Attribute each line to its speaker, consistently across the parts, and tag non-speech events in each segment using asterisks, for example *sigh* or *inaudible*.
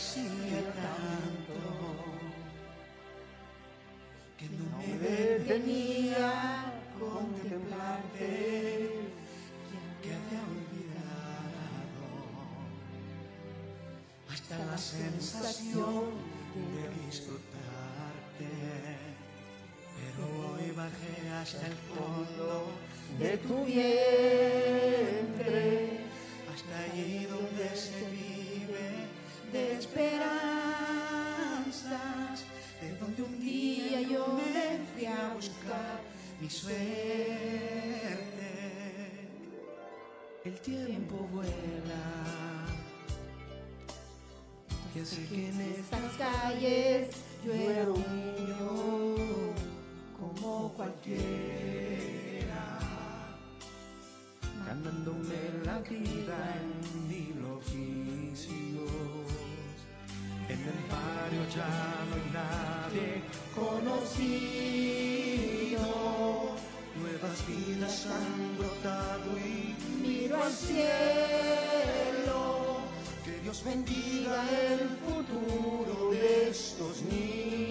Speaker 1: hacía tanto que no me detenía contemplarte que había olvidado hasta la sensación de disfrutarte. Pero hoy bajé hasta el fondo de tu vientre, hasta allí donde se de esperanzas, de donde un día yo me fui a buscar mi suerte. El tiempo vuela. Ya sé que en estas calles yo era un niño como cualquiera, ganándome la vida en mil oficios. En el barrio ya no hay nadie conocido. Nuevas vidas han brotado y miro al cielo. Que Dios bendiga el futuro de estos niños.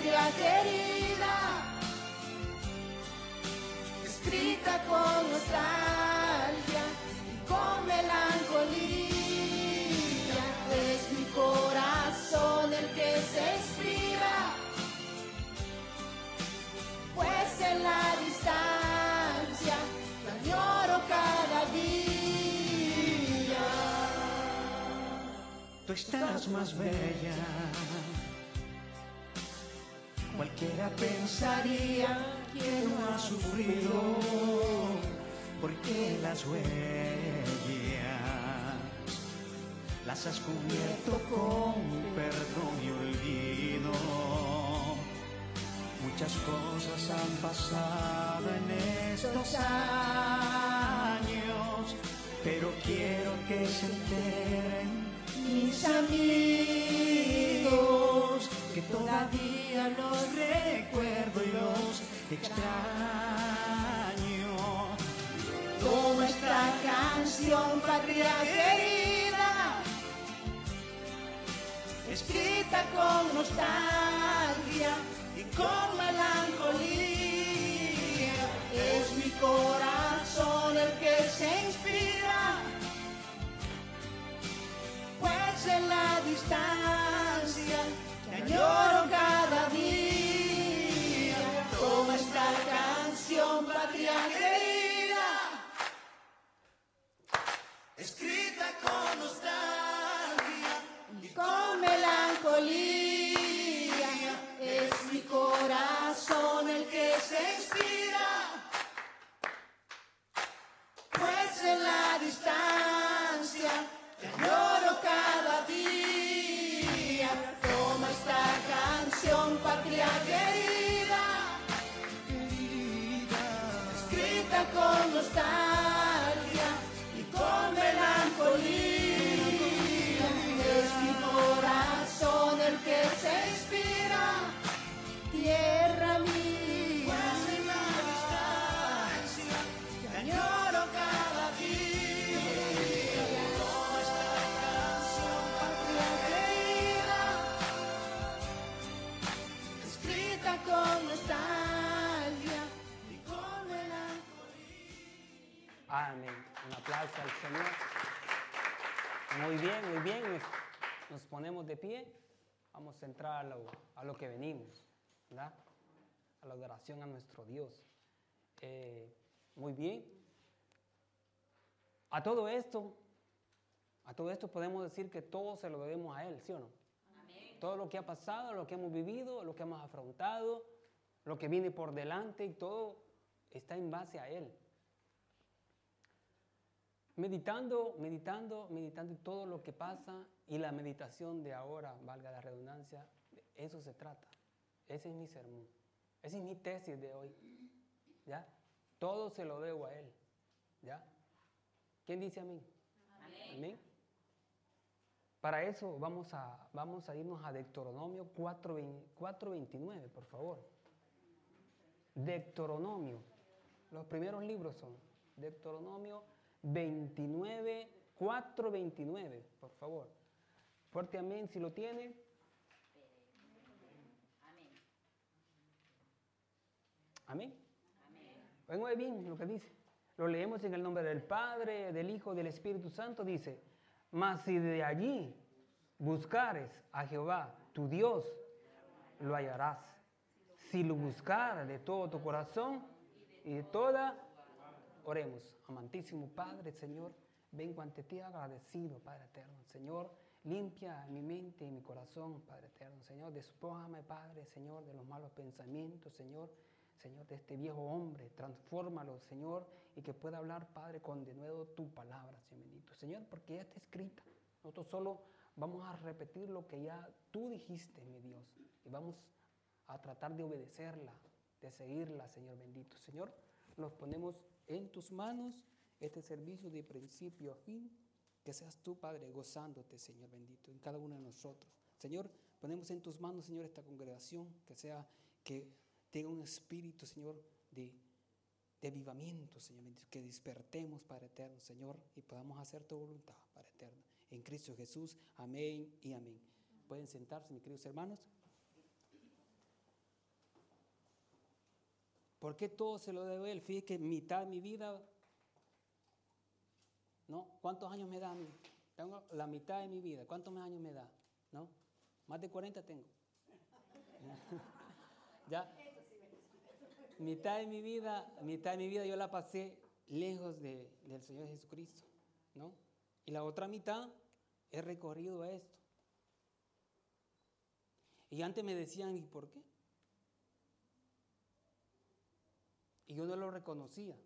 Speaker 1: Patria querida, escrita con nostalgia y con melancolía. Es mi corazón el que se inspira, pues en la distancia te añoro cada día. Tú estás más bella. Cualquiera pensaría que no ha sufrido, porque las huellas las has cubierto con perdón y olvido. Muchas cosas han pasado en estos años, pero quiero que se enteren mis amigos, que todavía los recuerdo y los extraño. Toma esta canción, patria querida, escrita con nostalgia y con melancolía. Es mi corazón el que se inspira, pues en la distancia te añoro cada
Speaker 2: Amén. Un aplauso al Señor. Muy bien, muy bien. Nos, nos ponemos de pie. Vamos a entrar a lo, a lo que venimos, ¿verdad? A la adoración a nuestro Dios. Eh, muy bien. A todo esto, a todo esto podemos decir que todo se lo debemos a Él, ¿sí o no? Todo lo que ha pasado, lo que hemos vivido, lo que hemos afrontado, lo que viene por delante y todo está en base a Él. Meditando, meditando, meditando todo lo que pasa y la meditación de ahora, valga la redundancia, eso se trata. Ese es mi sermón. Esa es mi tesis de hoy. ¿Ya? Todo se lo debo a Él. ¿Ya? ¿Quién dice amén? Amén. Para eso vamos a, vamos a irnos a Deuteronomio 4.29, por favor. Deuteronomio. Los primeros libros son Deuteronomio 29, 4.29, por favor. Fuerte amén si lo tiene. Amén. Amén. bien lo que dice. Lo leemos en el nombre del Padre, del Hijo, del Espíritu Santo. Dice, mas si de allí buscares a Jehová, tu Dios, lo hallarás. Si lo buscares de todo tu corazón y de toda, oremos. Amantísimo Padre, Señor, vengo ante ti agradecido, Padre eterno. Señor, limpia mi mente y mi corazón, Padre eterno. Señor, despójame, Padre, Señor, de los malos pensamientos, Señor. Señor, de este viejo hombre, transfórmalo, Señor, y que pueda hablar, Padre, con de nuevo tu palabra, Señor bendito. Señor, porque ya está escrita. Nosotros solo vamos a repetir lo que ya tú dijiste, mi Dios, y vamos a tratar de obedecerla, de seguirla, Señor bendito. Señor, nos ponemos en tus manos este servicio de principio a fin. Que seas tú, Padre, gozándote, Señor bendito, en cada uno de nosotros. Señor, ponemos en tus manos, Señor, esta congregación, que sea que tenga un espíritu, Señor, de, de avivamiento, Señor, que despertemos, Padre eterno, Señor, y podamos hacer tu voluntad, Padre eterno. En Cristo Jesús, amén y amén. Pueden sentarse, mis queridos hermanos. ¿Por qué todo se lo debo a él? Fíjate que mitad de mi vida, ¿no? ¿Cuántos años me da? Tengo la mitad de mi vida. ¿Cuántos años me da? ¿No? Más de 40 tengo. *laughs* ¿Ya? mitad de mi vida, mitad de mi vida yo la pasé lejos de, del Señor Jesucristo, ¿no? Y la otra mitad he recorrido esto. Y antes me decían, ¿y por qué? Y yo no lo reconocía,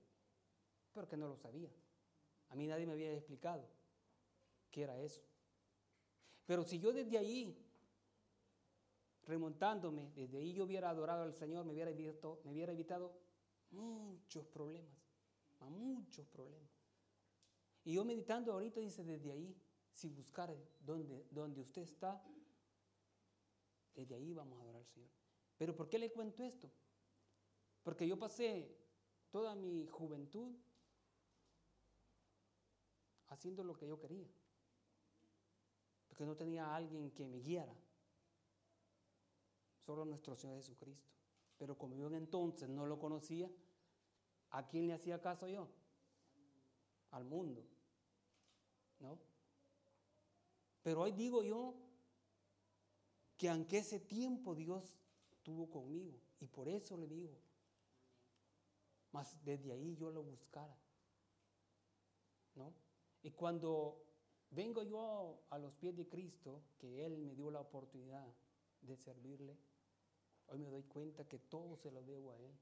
Speaker 2: porque no lo sabía. A mí nadie me había explicado qué era eso. Pero si yo desde ahí remontándome, desde ahí yo hubiera adorado al Señor, me hubiera evitado, me hubiera evitado muchos problemas, muchos problemas. Y yo meditando ahorita dice, desde ahí, si buscar donde, donde usted está, desde ahí vamos a adorar al Señor. Pero ¿por qué le cuento esto? Porque yo pasé toda mi juventud haciendo lo que yo quería. Porque no tenía a alguien que me guiara solo nuestro Señor Jesucristo. Pero como yo entonces no lo conocía, ¿a quién le hacía caso yo? Al mundo. ¿No? Pero hoy digo yo que aunque ese tiempo Dios tuvo conmigo, y por eso le digo, mas desde ahí yo lo buscara. ¿No? Y cuando vengo yo a los pies de Cristo, que Él me dio la oportunidad de servirle, Hoy me doy cuenta que todo se lo debo a Él.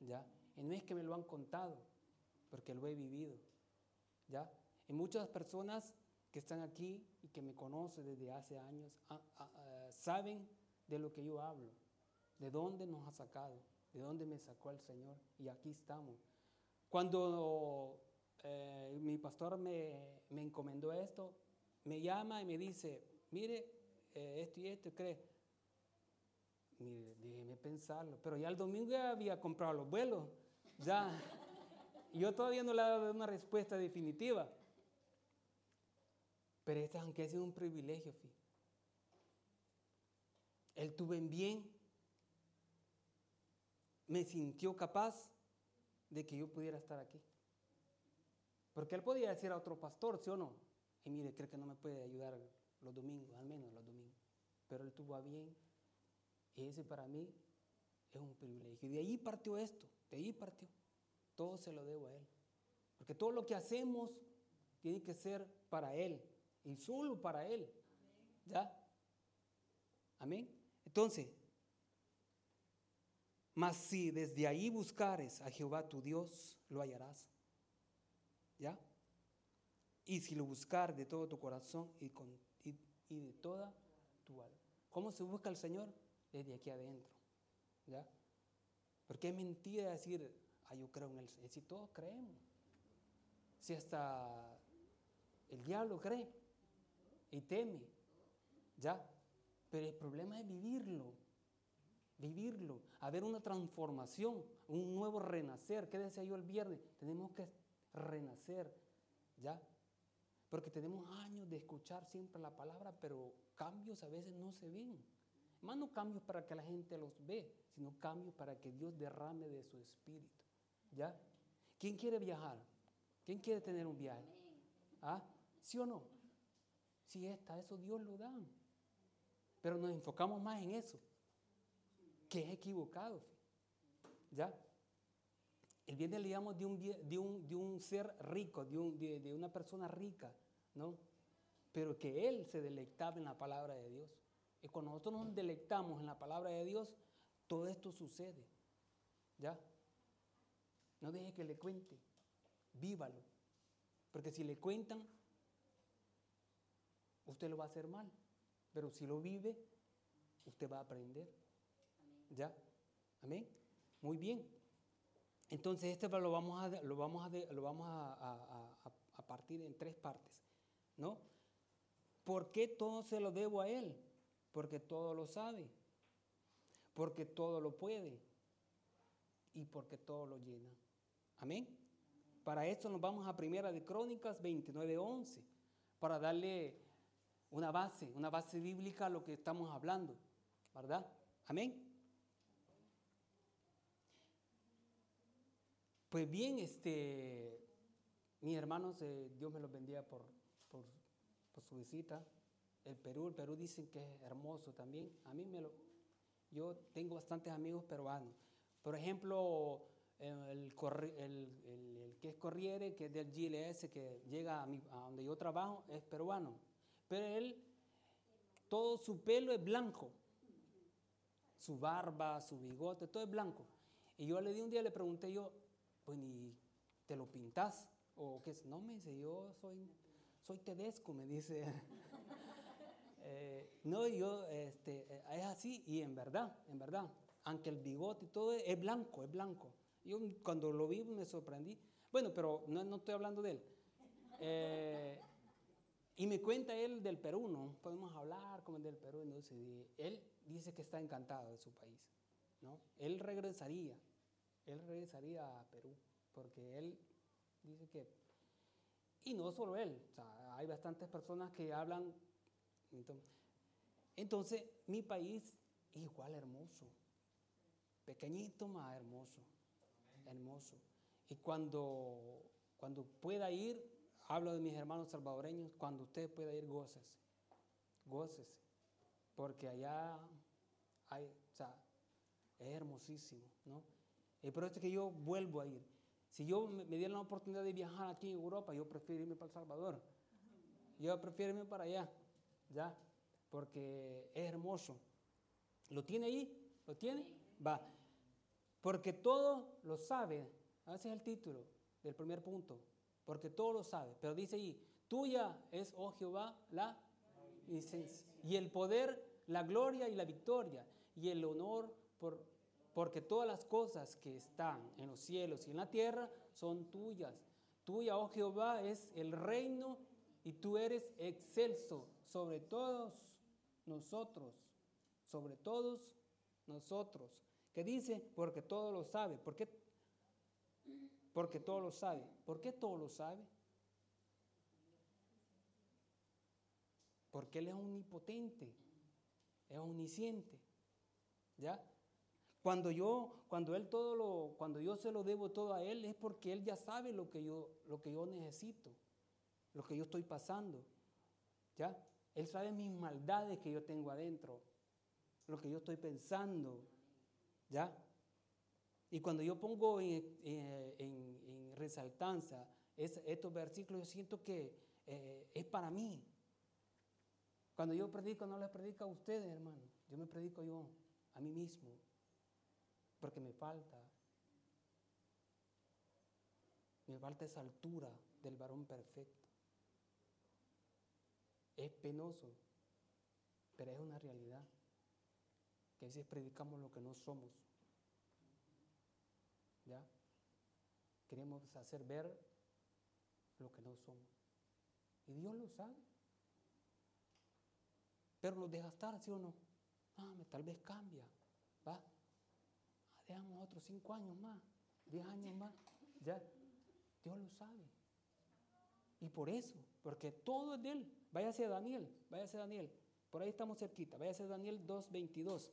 Speaker 2: ¿Ya? Y no es que me lo han contado, porque lo he vivido. ¿Ya? Y muchas personas que están aquí y que me conocen desde hace años ah, ah, ah, saben de lo que yo hablo, de dónde nos ha sacado, de dónde me sacó el Señor. Y aquí estamos. Cuando eh, mi pastor me, me, encomendó esto, me llama y me dice, mire, eh, esto y esto, cree mire, déjeme pensarlo. Pero ya el domingo ya había comprado los vuelos. Ya. *laughs* yo todavía no le he dado una respuesta definitiva. Pero este, aunque ha sido un privilegio, Él tuvo en bien, me sintió capaz de que yo pudiera estar aquí. Porque él podía decir a otro pastor, ¿sí o no? Y mire, cree que no me puede ayudar los domingos, al menos los domingos. Pero él tuvo a bien y ese para mí es un privilegio. Y de ahí partió esto, de ahí partió. Todo se lo debo a Él. Porque todo lo que hacemos tiene que ser para Él y solo para Él. ¿Ya? Amén. Entonces, mas si desde ahí buscares a Jehová tu Dios, lo hallarás. ¿Ya? y si lo buscar de todo tu corazón y, con, y, de toda tu alma. ¿Cómo se busca al Señor? Desde aquí adentro. ¿Ya? Porque es mentira decir, ah, yo creo en el Señor. Si todos creemos. Si hasta el diablo cree y teme. ¿Ya? Pero el problema es vivirlo. Vivirlo. Haber una transformación, un nuevo renacer. ¿Qué decía yo el viernes? Tenemos que renacer. ¿Ya? Porque tenemos años de escuchar siempre la palabra, pero cambios a veces no se ven. Más no cambios para que la gente los ve, sino cambios para que Dios derrame de su espíritu. ¿Ya? ¿Quién quiere viajar? ¿Quién quiere tener un viaje? ¿Ah? ¿Sí o no? Si está, eso Dios lo da. Pero nos enfocamos más en eso, que es equivocado. ¿Ya? El viernes leíamos de un, de un, de un ser rico, de, un, de, de una persona rica, ¿no? Pero que él se deleitaba en la palabra de Dios. Y cuando nosotros nos deleitamos en la palabra de Dios, todo esto sucede. ¿Ya? No deje que le cuente, vívalo. Porque si le cuentan, usted lo va a hacer mal. Pero si lo vive, usted va a aprender. ¿Ya? Amén. Muy bien. Entonces, este lo vamos a, lo vamos a, lo vamos a, partir en tres partes. ¿No? ¿Por qué todo se lo debo a Él? Porque todo lo sabe, porque todo lo puede y porque todo lo llena. Amén. Para esto nos vamos a Primera de Crónicas 29:11 para darle una base, una base bíblica a lo que estamos hablando, ¿verdad? Amén. Pues bien, este, mis hermanos, eh, Dios me los bendiga por, por, su visita el Perú, el Perú dicen que es hermoso también. A mí me lo, yo tengo bastantes amigos peruanos. Por ejemplo, el, que es Corriere, que es del GLS, que llega a, mi, a, donde yo trabajo, es peruano. Pero él, todo su pelo es blanco. Su barba, su bigote, todo es blanco. Y yo le di un día, le pregunté yo, pues ni te lo pintas o qué es. No me dice, yo soy, soy tedesco, me dice. *laughs* Eh, no, yo, este, eh, es así y en verdad, en verdad, aunque el bigote y todo es blanco, es blanco. Yo cuando lo vi me sorprendí. Bueno, pero no, no estoy hablando de él. Eh, y me cuenta él del Perú, ¿no? Podemos hablar como del Perú. Entonces, él dice que está encantado de su país, ¿no? Él regresaría, él regresaría a Perú, porque él dice que... Y no solo él, o sea, hay bastantes personas que hablan entonces, mi país igual hermoso, pequeñito más hermoso, hermoso. Y cuando, cuando pueda ir, hablo de mis hermanos salvadoreños, cuando usted pueda ir, gócese, gócese, porque allá hay, o sea, es hermosísimo, ¿no? Y por eso es que yo vuelvo a ir. Si yo me, me dieran la oportunidad de viajar aquí en Europa, yo prefiero irme para El Salvador. Yo prefiero irme para allá. ¿ya? Porque es hermoso. ¿Lo tiene ahí? ¿Lo tiene? Va. Porque todo lo sabe. Ese es el título del primer punto. Porque todo lo sabe. Pero dice ahí, tuya es, oh Jehová, la licencia. Y el poder, la gloria y la victoria. Y el honor por, porque todas las cosas que están en los cielos y en la tierra son tuyas. Tuya, oh Jehová, es el reino y tú eres excelso sobre todos nosotros, sobre todos nosotros. ¿Qué dice? Porque todo lo sabe. ¿Por qué? Porque todo lo sabe. ¿Por qué todo lo sabe? Porque Él es omnipotente, es omnisciente. ¿Ya? Cuando yo, cuando Él todo lo, cuando yo se lo debo todo a Él, es porque Él ya sabe lo que yo, lo que yo necesito, lo que yo estoy pasando. ¿Ya? Él sabe mis maldades que yo tengo adentro, lo que yo estoy pensando, ¿ya? Y cuando yo pongo en, resaltanza estos versículos, yo siento que eh, es para mí. Cuando yo predico, no les predico a ustedes, hermano. Yo me predico yo, a mí mismo, porque me falta. Me falta esa altura del varón perfecto. Es penoso, pero es una realidad. Que a veces predicamos lo que no somos. ¿Ya? Queremos hacer ver lo que no somos. Y Dios lo sabe. Pero lo deja estar, ¿sí o no? Ah, tal vez cambia. Dejamos otros cinco años más, diez años más. Ya. Dios lo sabe. Y por eso, porque todo es de Él. Váyase a Daniel, váyase a Daniel. Por ahí estamos cerquita. Váyase a Daniel 2.22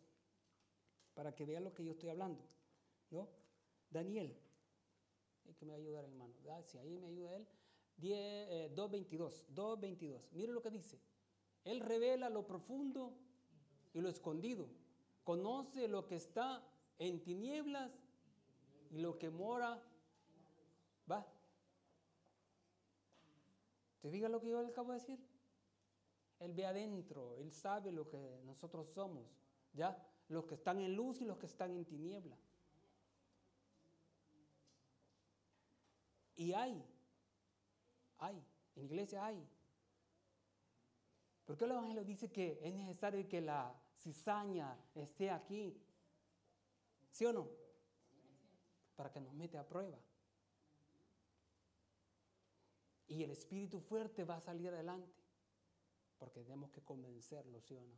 Speaker 2: para que vea lo que yo estoy hablando. ¿No? Daniel. Es que me ayudar, hermano. Ah, si ahí me ayuda él. 2.22. 2.22. Eh, Mire lo que dice. Él revela lo profundo y lo escondido. Conoce lo que está en tinieblas y lo que mora. Va. ¿Te fijas lo que yo acabo de decir? Él ve adentro, Él sabe lo que nosotros somos, ¿ya? Los que están en luz y los que están en tiniebla. Y hay, hay, en iglesia hay. ¿Por qué el Evangelio dice que es necesario que la cizaña esté aquí? ¿Sí o no? Para que nos mete a prueba. Y el espíritu fuerte va a salir adelante. Porque tenemos que convencerlo, ¿sí o no?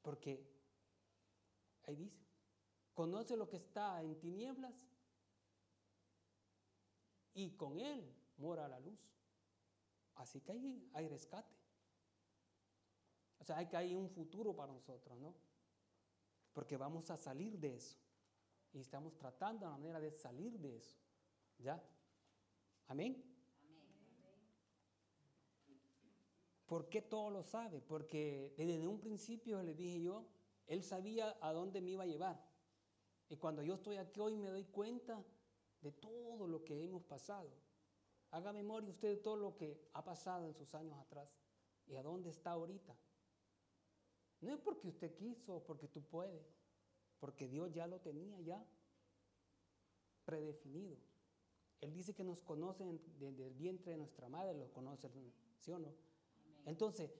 Speaker 2: Porque ahí dice, conoce lo que está en tinieblas y con él mora la luz. Así que ahí hay rescate. O sea, hay que hay un futuro para nosotros, ¿no? Porque vamos a salir de eso. Y estamos tratando la manera de salir de eso. ¿Ya? Amén. ¿Por qué todo lo sabe? Porque desde un principio le dije yo, él sabía a dónde me iba a llevar. Y cuando yo estoy aquí hoy me doy cuenta de todo lo que hemos pasado. Haga memoria usted de todo lo que ha pasado en sus años atrás y a dónde está ahorita. No es porque usted quiso porque tú puedes, porque Dios ya lo tenía ya predefinido. Él dice que nos conoce desde el vientre de nuestra madre, lo conoce, ¿sí o no? Entonces,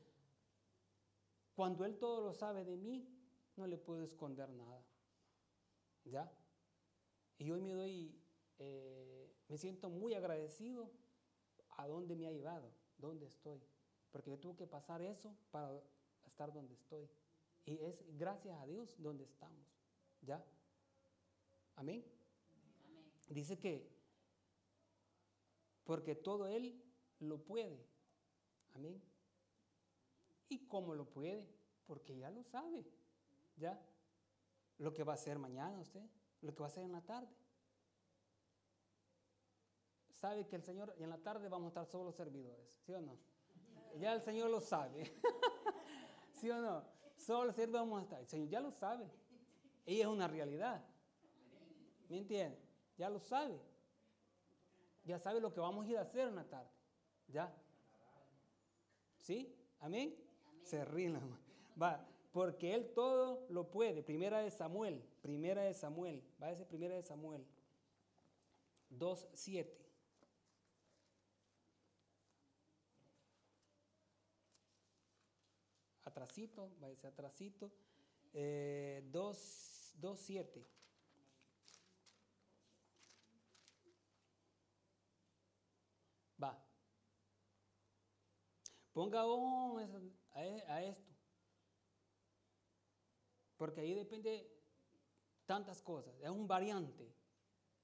Speaker 2: cuando Él todo lo sabe de mí, no le puedo esconder nada. ¿Ya? Y hoy me doy, eh, me siento muy agradecido a dónde me ha llevado, dónde estoy. Porque yo tuve que pasar eso para estar donde estoy. Y es gracias a Dios donde estamos. ¿Ya? Amén. Amén. Dice que porque todo Él lo puede. Amén. ¿Y cómo lo puede? Porque ya lo sabe. ¿Ya? Lo que va a hacer mañana usted, lo que va a hacer en la tarde. Sabe que el Señor, y en la tarde vamos a estar solo los servidores, ¿sí o no? Ya el Señor lo sabe. *laughs* ¿Sí o no? Solo servidores vamos a estar. El Señor ya lo sabe. Y es una realidad. ¿Me entiende? Ya lo sabe ya sabe lo que vamos a ir a hacer en la tarde. ¿Ya? ¿Sí? ¿Amén? Se ríen Va, porque Él todo lo puede. Primera de Samuel, primera de Samuel. Va a decir primera de Samuel. 2.7. Atrasito, decir atrasito. Eh, 2.7. Va. Ponga ojo a esto. Porque ahí depende tantas cosas. Es un variante.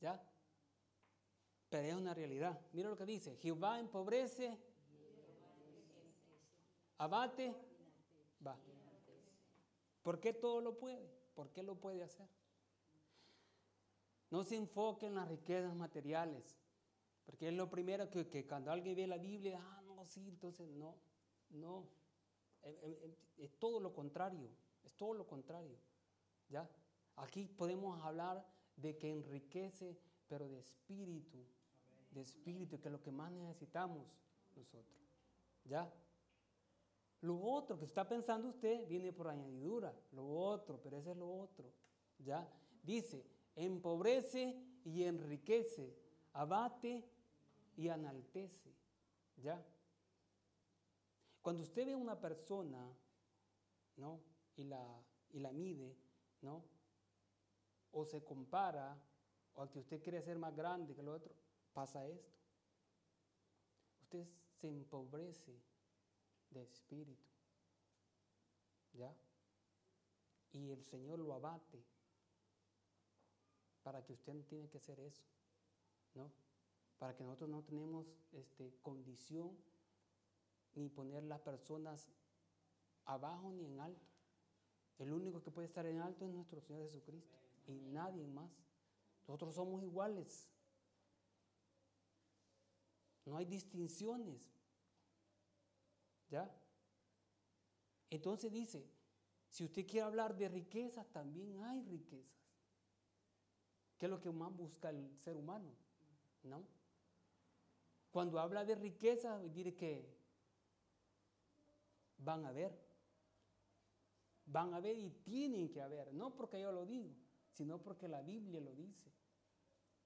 Speaker 2: ¿Ya? Pero es una realidad. Mira lo que dice. Jehová empobrece, abate, va. ¿Por qué todo lo puede? ¿Por qué lo puede hacer? No se enfoque en las riquezas materiales. Porque es lo primero que, cuando alguien ve la Biblia, ah, no, sí, entonces no, no. Es, todo lo contrario, es todo lo contrario. ¿Ya? Aquí podemos hablar de que enriquece, pero de espíritu, de espíritu, que es lo que más necesitamos nosotros. ¿Ya? Lo otro que está pensando usted viene por añadidura, lo otro, pero ese es lo otro. ¿Ya? Dice, empobrece y enriquece, abate y enaltece. ¿Ya? Cuando usted ve a una persona, ¿no? Y la, y la mide, ¿no? O se compara, o que usted quiere ser más grande que el otro, pasa esto. Usted se empobrece de espíritu. ¿Ya? Y el Señor lo abate para que usted no tiene que hacer eso. ¿No? Para que nosotros no tenemos este, condición ni poner las personas abajo ni en alto. El único que puede estar en alto es nuestro Señor Jesucristo y nadie más. Nosotros somos iguales. No hay distinciones. ¿Ya? Entonces dice, si usted quiere hablar de riquezas, también hay riquezas. ¿Qué es lo que más busca el ser humano? ¿No? Cuando habla de riquezas, diré que van a ver. Van a ver y tienen que haber. No porque yo lo digo, sino porque la Biblia lo dice.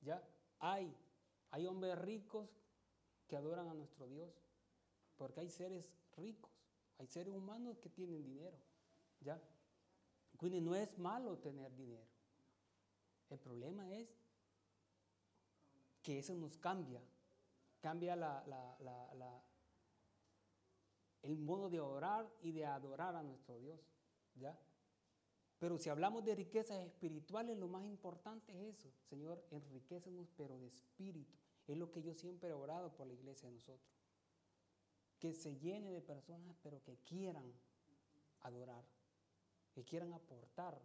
Speaker 2: ¿Ya? Hay. Hay hombres ricos que adoran a nuestro Dios. Porque hay seres ricos. Hay seres humanos que tienen dinero. ¿Ya? no es malo tener dinero. El problema es que eso nos cambia. Cambia la, la el modo de orar y de adorar a nuestro Dios. ¿Ya? Pero si hablamos de riquezas espirituales, lo más importante es eso. Señor, enriquecenos, pero de espíritu. Es lo que yo siempre he orado por la iglesia de nosotros. Que se llene de personas, pero que quieran adorar, que quieran aportar.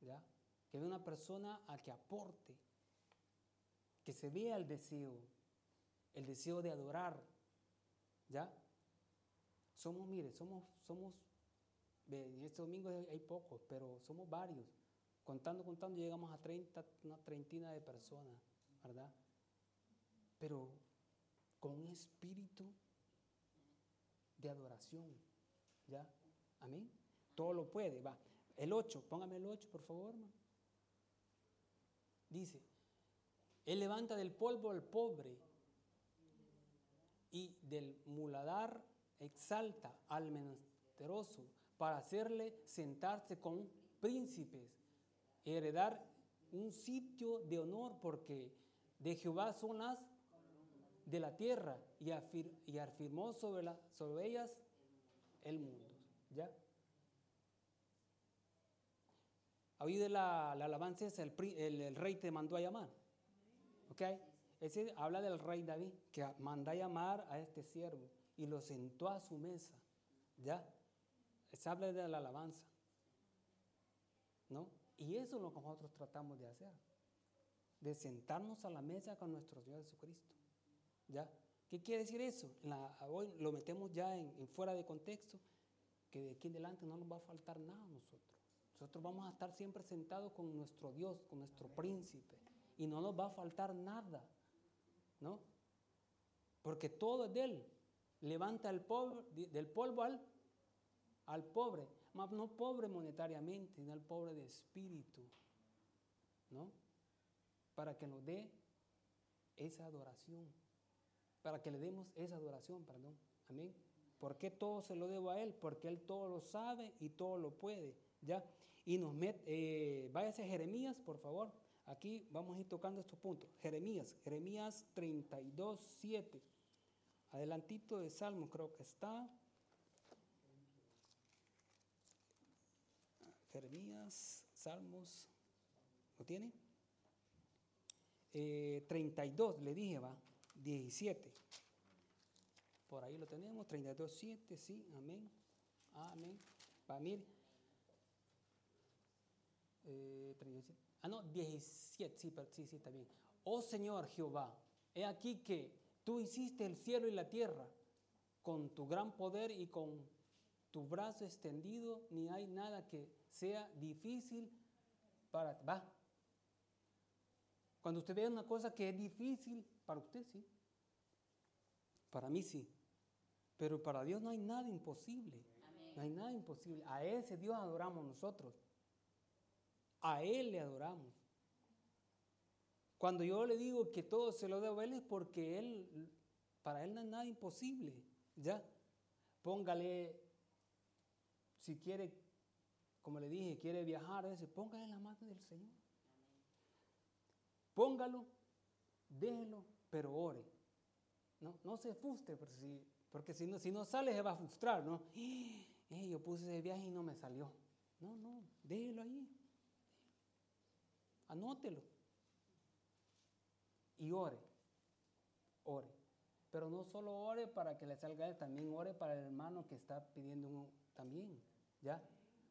Speaker 2: ¿Ya? Que vea una persona a que aporte, que se vea el deseo, el deseo de adorar, ¿Ya? Somos, mire, somos, somos, en este domingo hay pocos, pero somos varios. Contando, contando, llegamos a 30, una treintina de personas, ¿verdad? Pero con un espíritu de adoración, ¿ya? Amén. Todo lo puede, va. El 8, póngame el 8, por favor. Dice, Él levanta del polvo al pobre y del muladar exalta al menesteroso para hacerle sentarse con príncipes, heredar un sitio de honor porque de Jehová son las de la tierra y, y afirmó sobre, sobre ellas el mundo. ¿Ya? ¿Ha oído la, la alabanza? El, el, el, rey te mandó a llamar. ¿Ok? Ese habla del rey David, que manda a llamar a este siervo y lo sentó a su mesa. ¿Ya? Se habla de la alabanza. ¿No? Y eso es lo que nosotros tratamos de hacer. De sentarnos a la mesa con nuestro Señor Jesucristo. ¿Ya? ¿Qué quiere decir eso? hoy lo metemos ya en, en, fuera de contexto, que de aquí en adelante no nos va a faltar nada a nosotros. Nosotros vamos a estar siempre sentados con nuestro Dios, con nuestro príncipe, y no nos va a faltar nada. ¿no? Porque todo es de Él. Levanta el pobre, del polvo al, al pobre, no pobre monetariamente, sino al pobre de espíritu, ¿no? Para que nos dé esa adoración, para que le demos esa adoración, perdón. Amén. ¿Por qué todo se lo debo a Él? Porque Él todo lo sabe y todo lo puede, ¿ya? Y nos mete, eh, váyase a Jeremías, por favor. Aquí vamos a ir tocando estos puntos. Jeremías, Jeremías 32, 7. Adelantito de Salmo creo que está. Jeremías, Salmos, ¿lo tiene? 32, eh, le dije, va, 17. Por ahí lo tenemos, 32, 7, sí, amén. Amén. Va, mire. Eh, 37. Ah, no, 17, sí, sí, sí, bien. Oh Señor Jehová, he aquí que tú hiciste el cielo y la tierra con tu gran poder y con tu brazo extendido, ni hay nada que sea difícil para... Va. Cuando usted ve una cosa que es difícil, para usted sí. Para mí sí. Pero para Dios no hay nada imposible. No hay nada imposible. A ese Dios adoramos nosotros. A Él le adoramos. Cuando yo le digo que todo se lo debo a Él es porque Él, para Él no es nada imposible. ¿Ya? Póngale, si quiere, como le dije, quiere viajar, ese, póngale en la mano del Señor. Póngalo, déjelo, pero ore. No, no se frustre, porque si, porque si, no, si no sale se va a frustrar, ¿no? *gasps* Yo puse ese viaje y no me salió. No, no, déjelo ahí. Anótelo. Y ore. Ore. Pero no solo ore para que le salga él, también ore para el hermano que está pidiendo un, también. ¿Ya?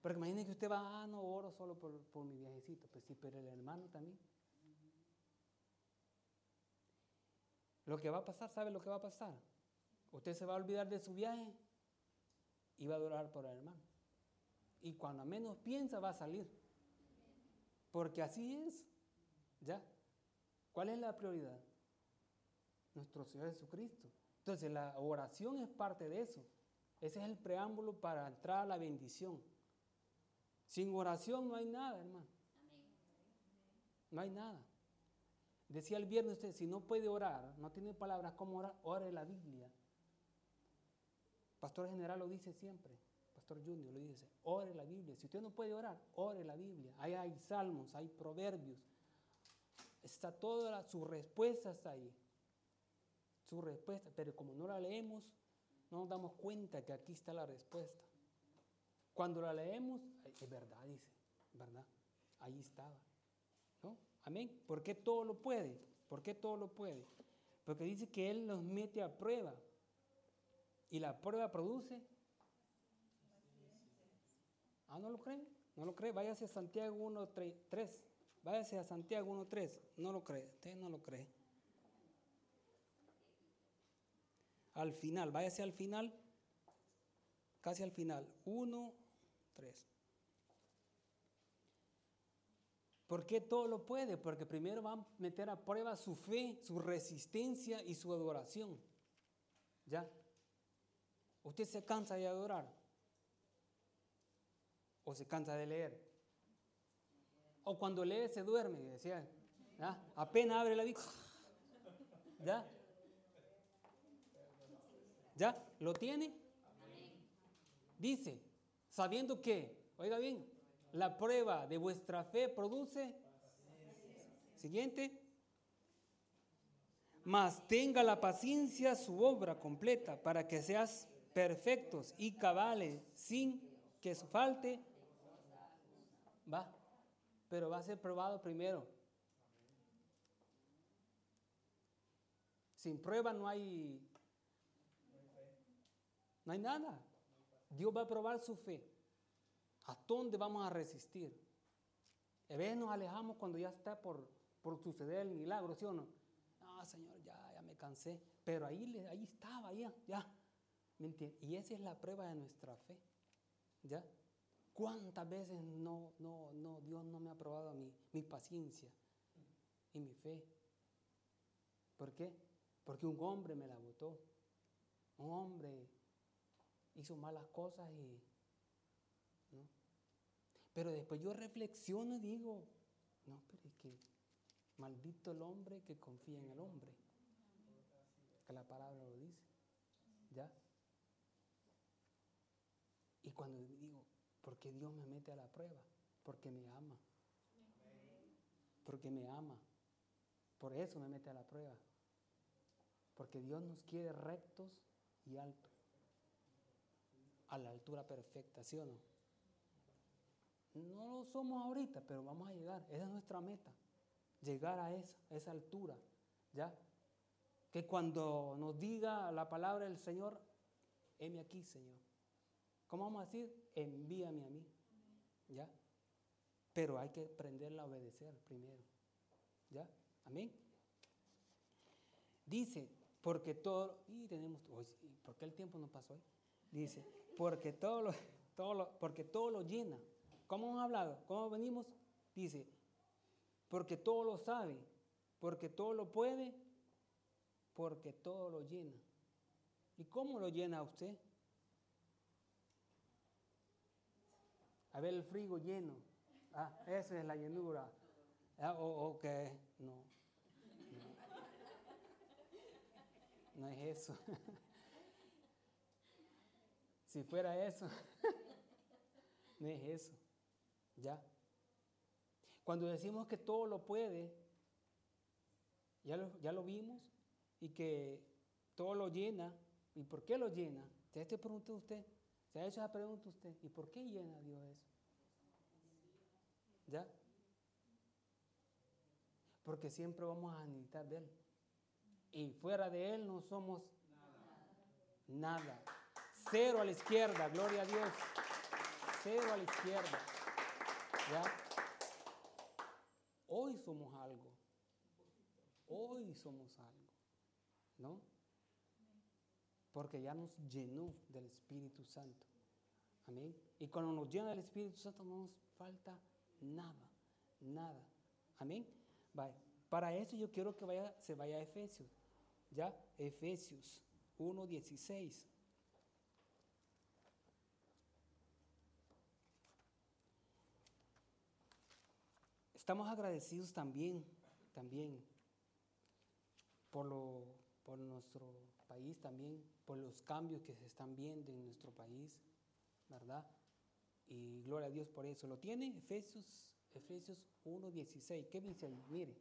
Speaker 2: Porque imagínense que usted va, ah, no oro solo por, por mi viajecito. Pues sí, pero el hermano también. Lo que va a pasar, ¿sabe lo que va a pasar? Usted se va a olvidar de su viaje y va a durar por el hermano. Y cuando menos piensa va a salir. Porque así es. ¿Ya? ¿Cuál es la prioridad? Nuestro Señor Jesucristo. Entonces la oración es parte de eso. Ese es el preámbulo para entrar a la bendición. Sin oración no hay nada, hermano. No hay nada. Decía el viernes usted, si no puede orar, no tiene palabras como orar, ore la Biblia. Pastor general lo dice siempre. Pastor Junior lo dice, ore la Biblia. Si usted no puede orar, ore la Biblia. Ahí hay salmos, hay proverbios. Está toda su respuesta está ahí. Su respuesta, pero como no la leemos, no nos damos cuenta que aquí está la respuesta. Cuando la leemos, es verdad, dice, ¿verdad? Ahí estaba. ¿No? Amén. ¿Por qué todo lo puede? ¿Por qué todo lo puede? Porque dice que Él nos mete a prueba. Y la prueba produce. Ah, ¿no lo creen? ¿No lo cree? Váyase a Santiago 1, 3. Váyase a Santiago 1, 3. No lo cree. Usted no lo cree. Al final, váyase al final. Casi al final. 1, 3. ¿Por qué todo lo puede? Porque primero va a meter a prueba su fe, su resistencia y su adoración. ¿Ya? ¿Usted se cansa de adorar? ¿O se cansa de leer? ¿O cuando lee se duerme? Decía, ¿ya? apenas abre la Biblia. ¿Ya? ¿Ya? ¿Lo tiene? Dice, sabiendo que, oiga bien, la prueba de vuestra fe produce. Siguiente. Mas tenga la paciencia su obra completa para que seas perfectos y cabales sin que falte. Va. Pero va a ser probado primero. Sin prueba no hay. No hay nada. Dios va a probar su fe. ¿A dónde vamos a resistir? A veces nos alejamos cuando ya está por, por suceder el milagro, ¿sí o no? No, Señor, ya, ya me cansé. Pero ahí, ahí estaba, ya, ya. ¿Me Y esa es la prueba de nuestra fe. ¿Ya? ¿Cuántas veces no, no, no, Dios no me ha probado mi, mi paciencia y mi fe? ¿Por qué? Porque un hombre me la votó. Un hombre hizo malas cosas y pero después yo reflexiono y digo, no, pero es que maldito el hombre que confía en el hombre. Que la palabra lo dice. ¿Ya? Y cuando digo, ¿por qué Dios me mete a la prueba? Porque me ama. Porque me ama. Por eso me mete a la prueba. Porque Dios nos quiere rectos y altos. A la altura perfecta, ¿sí o no? No lo somos ahorita, pero vamos a llegar. Esa es nuestra meta. Llegar a esa, esa altura. ¿Ya? Que cuando nos diga la palabra del Señor, heme aquí, Señor. ¿Cómo vamos a decir? Envíame a mí. ¿Ya? Pero hay que aprenderla a obedecer primero. ¿Ya? Amén. Dice, porque todo, y tenemos, ¿por qué el tiempo no pasó hoy? Dice, porque todo lo, todo lo, porque todo lo llena. ¿Cómo hemos hablado? ¿Cómo venimos? Dice, porque todo lo sabe, porque todo lo puede, porque todo lo llena. ¿Y cómo lo llena usted? A ver el frigo lleno. Ah, esa es la llenura. Ah, ok, no. No, no es eso. *laughs* Si fuera eso, *laughs* no es eso. ¿Ya? Cuando decimos que todo lo puede, ya lo, ya lo vimos, y que todo lo llena, ¿y por qué lo llena? Ya te pregunté usted, se ha hecho esa pregunta usted, ¿y por qué llena Dios eso? ¿Ya? Porque siempre vamos a necesitar de Él. Y fuera de Él no somos nada. Cero a la izquierda, gloria a Dios. Cero a la izquierda. ¿Ya? Hoy somos algo. Hoy somos algo. ¿No? Porque ya nos llenó del Espíritu Santo. Amén. Y cuando nos llena del Espíritu Santo no nos falta nada. Nada. Amén. Para eso yo quiero que vaya, se vaya a Efesios. ¿Ya? Efesios 1.16. Estamos agradecidos también, también por, lo, por nuestro país, también por los cambios que se están viendo en nuestro país, ¿verdad? Y gloria a Dios por eso. ¿Lo tiene? Efesios, Efesios 1.16. ¿Qué dice? Mire,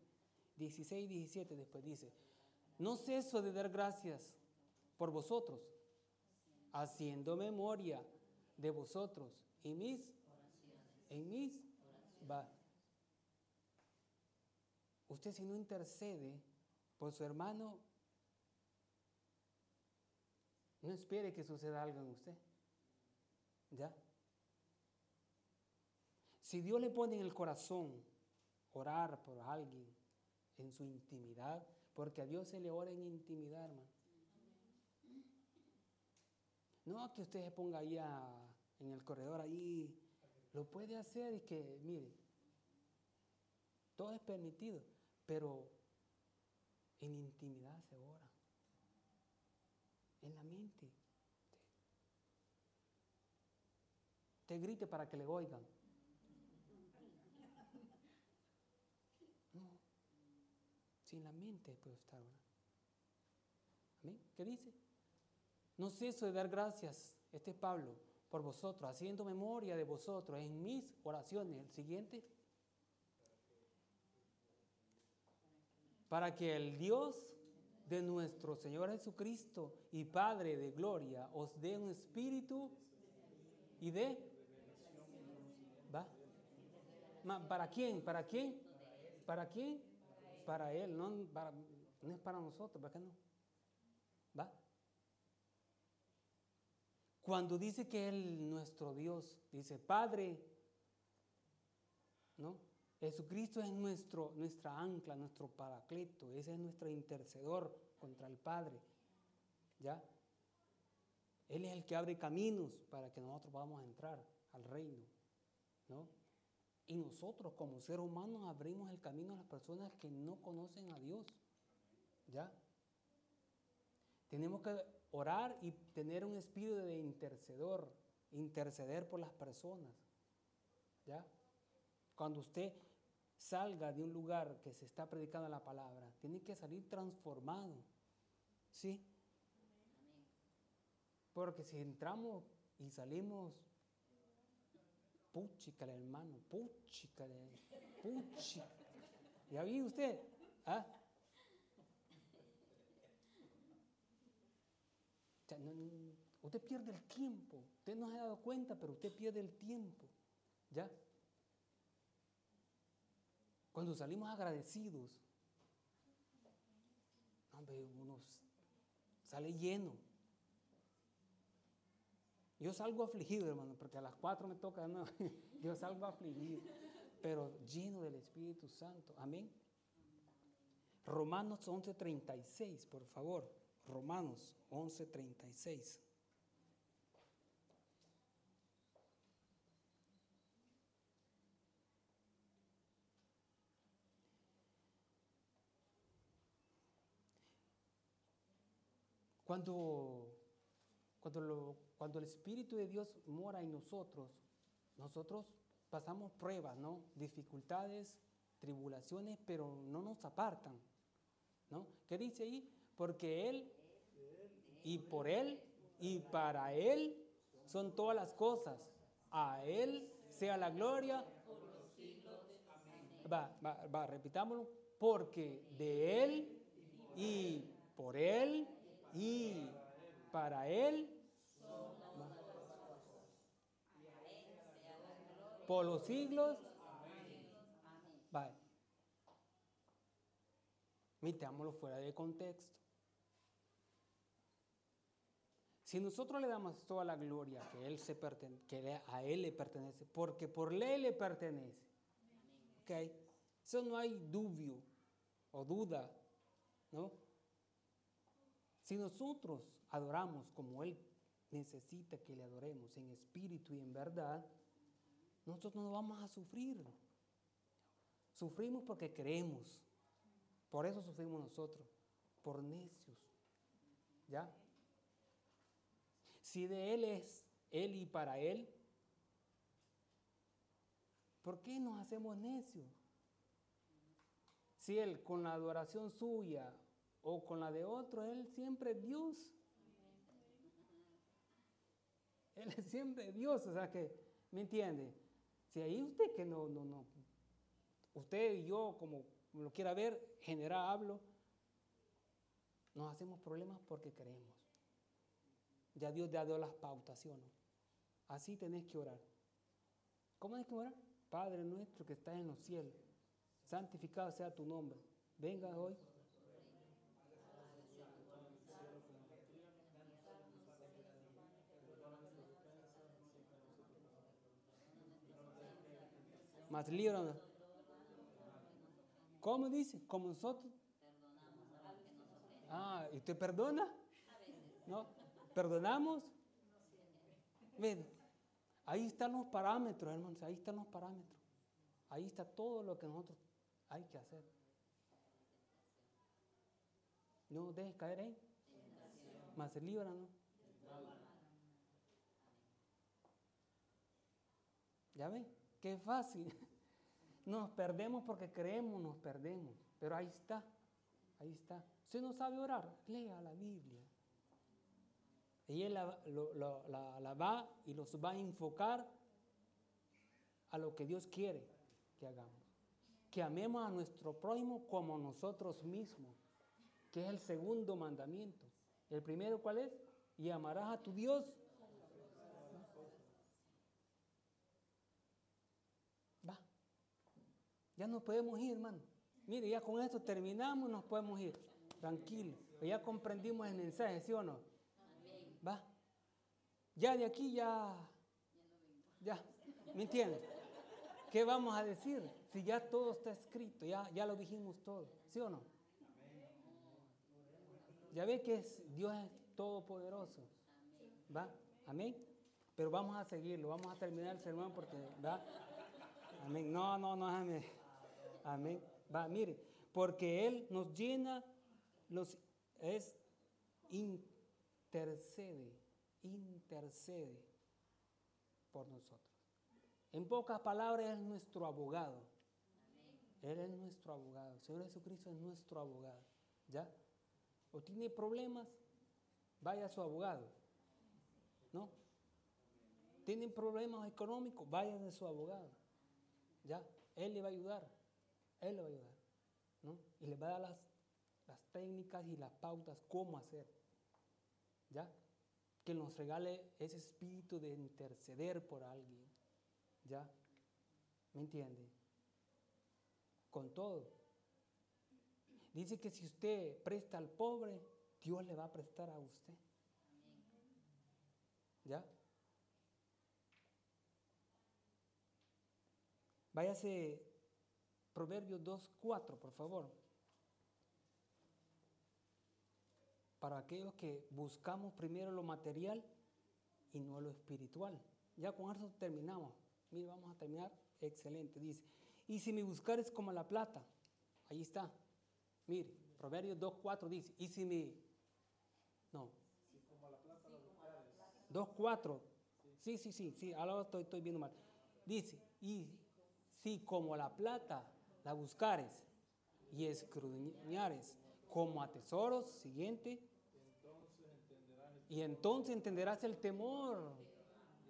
Speaker 2: 16 y 17 después dice, no ceso de dar gracias por vosotros, haciendo memoria de vosotros en mis, en mis, va, Usted si no intercede por su hermano, no espere que suceda algo en usted. ¿Ya? Si Dios le pone en el corazón orar por alguien en su intimidad, porque a Dios se le ora en intimidad, hermano. No que usted se ponga ahí en el corredor, ahí lo puede hacer y que, mire, todo es permitido. Pero en intimidad se ora. En la mente. Te grite para que le oigan. No. Sin la mente puede estar ahora. ¿Amén? ¿Qué dice? No ceso de dar gracias, este es Pablo, por vosotros, haciendo memoria de vosotros en mis oraciones. El siguiente. Para que el Dios de nuestro Señor Jesucristo y Padre de gloria os dé un espíritu y de... ¿Va? ¿Para quién? ¿Para quién? ¿Para quién? Para Él, no, no es para nosotros, ¿para qué no? ¿Va? Cuando dice que Él, nuestro Dios, dice, Padre, ¿no? Jesucristo es nuestro, nuestra ancla, nuestro paracleto, ese es nuestro intercedor contra el Padre. ¿Ya? Él es el que abre caminos para que nosotros podamos entrar al reino. ¿No? Y nosotros como seres humanos abrimos el camino a las personas que no conocen a Dios. ¿Ya? Tenemos que orar y tener un espíritu de intercedor, interceder por las personas. ¿Ya? Cuando usted salga de un lugar que se está predicando la palabra, tiene que salir transformado. ¿Sí? Porque si entramos y salimos, puchicale hermano, puchicale, puchicale. ¿Ya vi usted? ¿Ah? usted pierde el tiempo. Usted no se ha dado cuenta, pero usted pierde el tiempo. ¿Ya? Cuando salimos agradecidos, uno sale lleno. Yo salgo afligido, hermano, porque a las cuatro me toca, no, *laughs* yo salgo afligido, pero lleno del Espíritu Santo. Amén. Romanos 11:36, por favor. Romanos 11:36. Cuando, cuando, cuando el Espíritu de Dios mora en nosotros, nosotros pasamos pruebas, ¿no? Dificultades, tribulaciones, pero no nos apartan, ¿no? ¿Qué dice ahí? Porque Él y por Él y para Él son todas las cosas. A Él sea la gloria. Va, va, va, repitámoslo. Porque de Él y por Él y para Él. Por los siglos. Va. Metámoslo fuera de contexto. Si nosotros le damos toda la gloria que, él se que a Él le pertenece, porque por ley le pertenece, ¿ok? Eso no hay dubio o duda, ¿no? Si nosotros adoramos como Él necesita que le adoremos en espíritu y en verdad, nosotros no vamos a sufrir. Sufrimos porque creemos. Por eso sufrimos nosotros, por necios. ¿Ya? Si de Él es Él y para Él, ¿por qué nos hacemos necios? Si Él con la adoración suya o con la de otro, Él siempre es Dios. Él es siempre Dios, o sea que, ¿me entiende? Si ahí usted que no, no, no, usted y yo, como lo quiera ver, general hablo, nos hacemos problemas porque creemos. Ya Dios ha dado las pautas, ¿sí o no? Así tenés que orar. ¿Cómo tenés que orar? Padre nuestro que estás en los cielos, santificado sea tu nombre. Venga hoy. Más líbranos. ¿Cómo dice? Como nosotros. Ah, ¿y usted perdona? No. ¿Perdonamos? Ven, ahí están los parámetros, hermanos, ahí están los parámetros. Ahí está todo lo que nosotros hay que hacer. No dejes caer ahí. Más líbranos. ¿Ya ven? Qué fácil. Nos perdemos porque creemos, nos perdemos. Pero ahí está. Ahí está. Si no sabe orar, lea la Biblia. Y Él la, va y los va a enfocar a lo que Dios quiere que hagamos. Que amemos a nuestro prójimo como nosotros mismos, que es el segundo mandamiento. El primero, ¿cuál es? Y amarás a tu Dios. Va. Ya nos podemos ir, hermano. Mire, ya con esto terminamos, nos podemos ir. Tranquilo. Ya comprendimos el mensaje, ¿sí o no? Va. Ya de aquí ya. Ya. ¿Me entiendes? ¿Qué vamos a decir? Si ya todo está escrito, ya, ya lo dijimos todo. ¿Sí o no? Ya ve que Dios es todopoderoso. ¿Va? Amén. Pero vamos a seguirlo, vamos a terminar el sermón porque, ¿va? Amén. No, no, no, amén. Amén. Va, mire, porque Él nos llena los, es intercede, intercede por nosotros. En pocas palabras, es nuestro abogado. Él es nuestro abogado. El Señor Jesucristo es nuestro abogado. ¿Ya? ¿O tiene problemas? Vaya a su abogado. ¿No? ¿Tienen problemas económicos? Vaya a su abogado. ¿Ya? Él le va a ayudar. Él le va a ayudar. ¿No? Y le va a dar las, las técnicas y las pautas cómo hacer. ¿ya? Que nos regale ese espíritu de interceder por alguien, ¿ya? ¿Me entiende? Con todo. Dice que si usted presta al pobre, Dios le va a prestar a usted. ¿Ya? Váyase Proverbios 2.4, por favor. para aquellos que buscamos primero lo material y no lo espiritual. Ya con eso terminamos. Mire, vamos a terminar. Excelente. Dice, y si mi buscar es como la plata, ahí está. Mire, Proverbios 2.4 dice, y si mi... No. 2.4. Sí, sí, sí, sí, ahora estoy, estoy viendo mal. Dice, y si como la plata la buscares y escudriñares como a tesoros, siguiente, y entonces entenderás el temor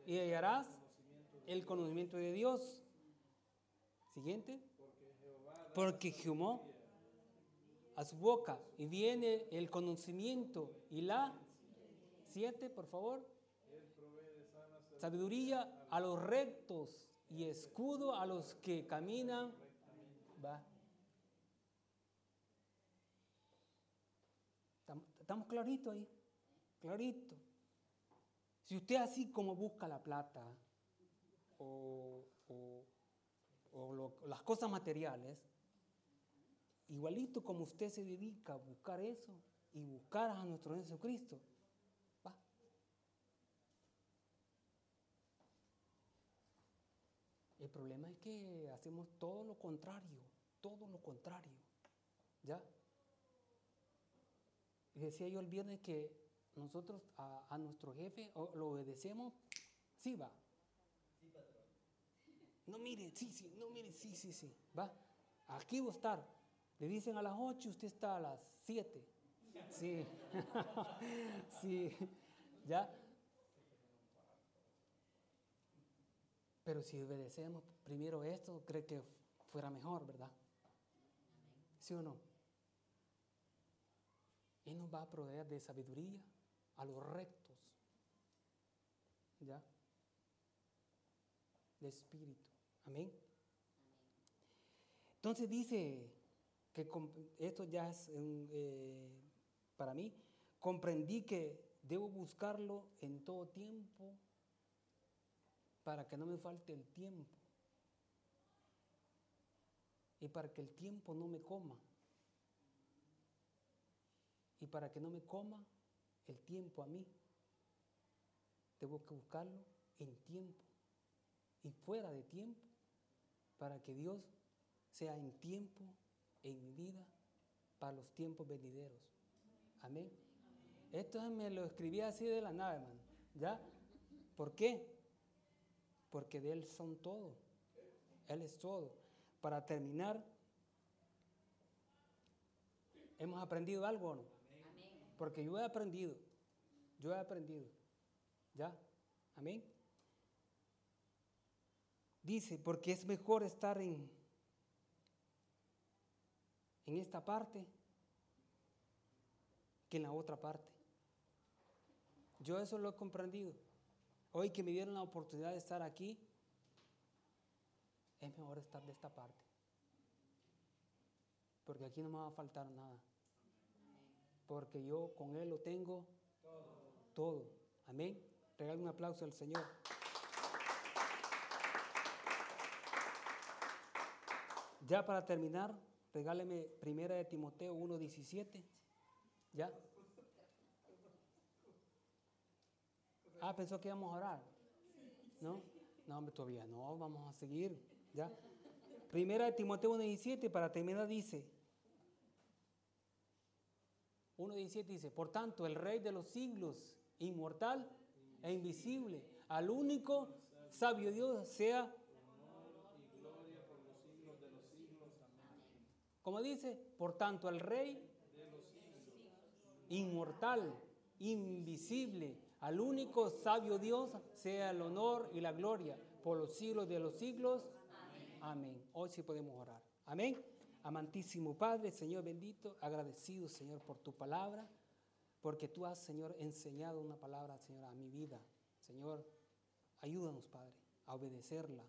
Speaker 2: y hallarás el conocimiento de Dios. Siguiente. Porque Jehová a su boca y viene el conocimiento y la siete, por favor. Sabiduría a los rectos y escudo a los que caminan. Va. Estamos clarito ahí, clarito. Si usted así como busca la plata o, las cosas materiales, igualito como usted se dedica a buscar eso y buscar a nuestro Jesucristo, va. El problema es que hacemos todo lo contrario, todo lo contrario. ¿Ya? Y decía yo el viernes que nosotros a, nuestro jefe lo obedecemos, sí va. No mire, sí, sí, no mire, sí, sí, sí, va. Aquí va a estar. Le dicen a las 8, usted está a las 7. Sí, *laughs* sí, ya. Pero si obedecemos primero esto, cree que fuera mejor, ¿verdad? ¿Sí o no? Él nos va a proveer de sabiduría a los rectos. ¿Ya? De espíritu. Amén. Entonces dice que esto ya es eh, para mí, comprendí que debo buscarlo en todo tiempo para que no me falte el tiempo y para que el tiempo no me coma y para que no me coma el tiempo a mí, tengo que buscarlo en tiempo y fuera de tiempo para que Dios sea en tiempo en mi vida para los tiempos venideros. Amén. Esto me lo escribí así de la nave, hermano. ¿Ya? ¿Por qué? Porque de Él son todo. Él es todo. Para terminar, ¿hemos aprendido algo o no? Porque yo he aprendido, yo he aprendido. ¿Ya? Amén. Dice, porque es mejor estar en, en esta parte que en la otra parte. Yo eso lo he comprendido. Hoy que me dieron la oportunidad de estar aquí, es mejor estar de esta parte. Porque aquí no me va a faltar nada porque yo con Él lo tengo todo. Amén. Regale un aplauso al Señor. Ya para terminar, regáleme primera de Timoteo 1.17. ¿Ya? Ah, pensó que íbamos a orar. ¿No? No, hombre, todavía no, vamos a seguir. Primera de Timoteo 1.17, para terminar, dice, 1.17 dice, por tanto, el Rey de los siglos, inmortal e invisible, al único sabio Dios, sea... Como dice, por tanto, el Rey inmortal, invisible, al único sabio Dios, sea el honor y la gloria por los siglos de los siglos. Amén. Hoy sí podemos orar. Amén. Amantísimo Padre, Señor bendito, agradecido, Señor, por tu palabra, porque tú has, Señor, enseñado una palabra, Señor, a mi vida. Señor, ayúdanos, Padre, a obedecerla,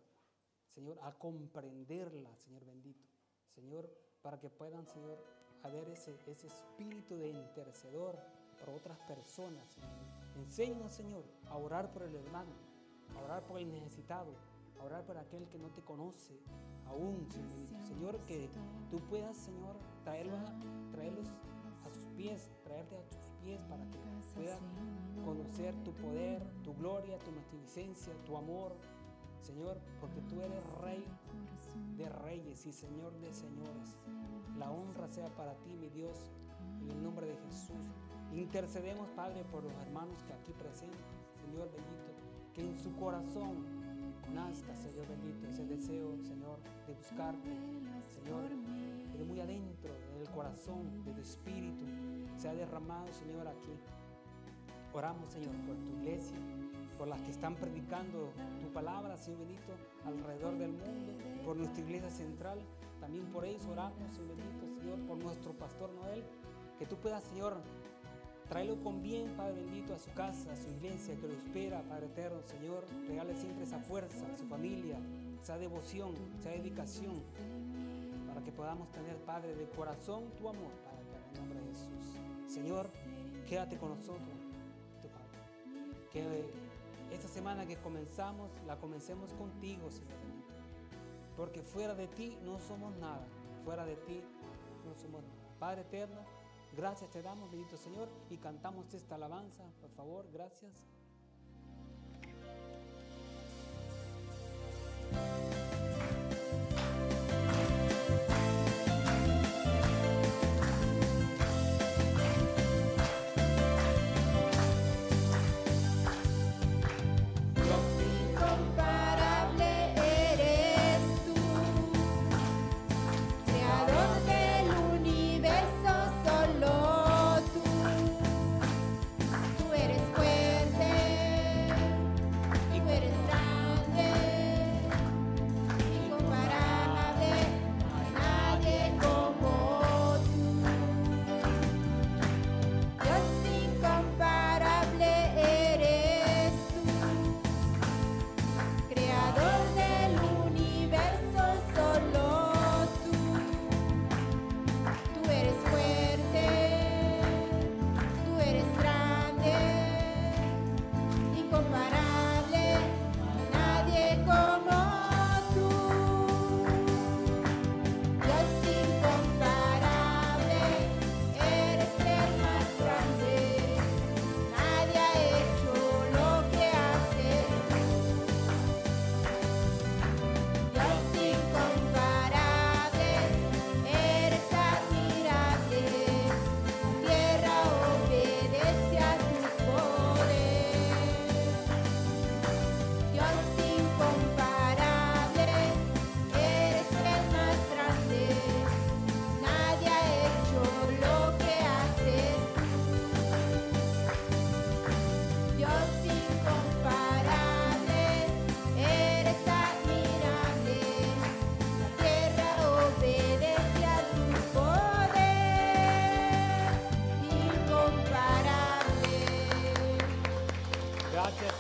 Speaker 2: Señor, a comprenderla, Señor bendito. Señor, para que puedan, Señor, haber ese, ese espíritu de intercedor por otras personas. Enséñanos, Señor, a orar por el hermano, a orar por el necesitado, a orar por aquel que no te conoce, aún, Señor, que tú puedas, Señor, traerlos, traerlos a sus pies, traerte a tus pies para que puedan conocer tu poder, tu gloria, tu magnificencia, tu amor, Señor, porque tú eres Rey de reyes y Señor de señores. La honra sea para ti, mi Dios, en el nombre de Jesús. Intercedemos, Padre, por los hermanos que aquí presentes, Señor bendito, que en su corazón nazca, Señor bendito, ese deseo, Señor, de buscarte, Señor, de muy adentro, del corazón, de tu espíritu, se ha derramado, Señor, aquí. Oramos, Señor, por tu iglesia. por las que están predicando tu palabra, Señor bendito, alrededor del mundo, por nuestra iglesia central. También por ellos oramos, Señor bendito, Señor, por nuestro pastor Noel. Que tú puedas, Señor, traerlo con bien, Padre bendito, a su casa, a su iglesia, que lo espera, Padre eterno, Señor. Regale siempre esa fuerza a su familia, esa devoción, esa dedicación, para que podamos tener, Padre, de corazón tu amor, Padre, en el nombre de Jesús. Señor, quédate con nosotros, tu Padre. Que esta semana que comenzamos, la comencemos contigo, Señor bendito. Porque fuera de ti no somos nada, fuera de ti no somos nada. Padre eterno, gracias te damos, bendito Señor, y cantamos esta alabanza, por favor, gracias.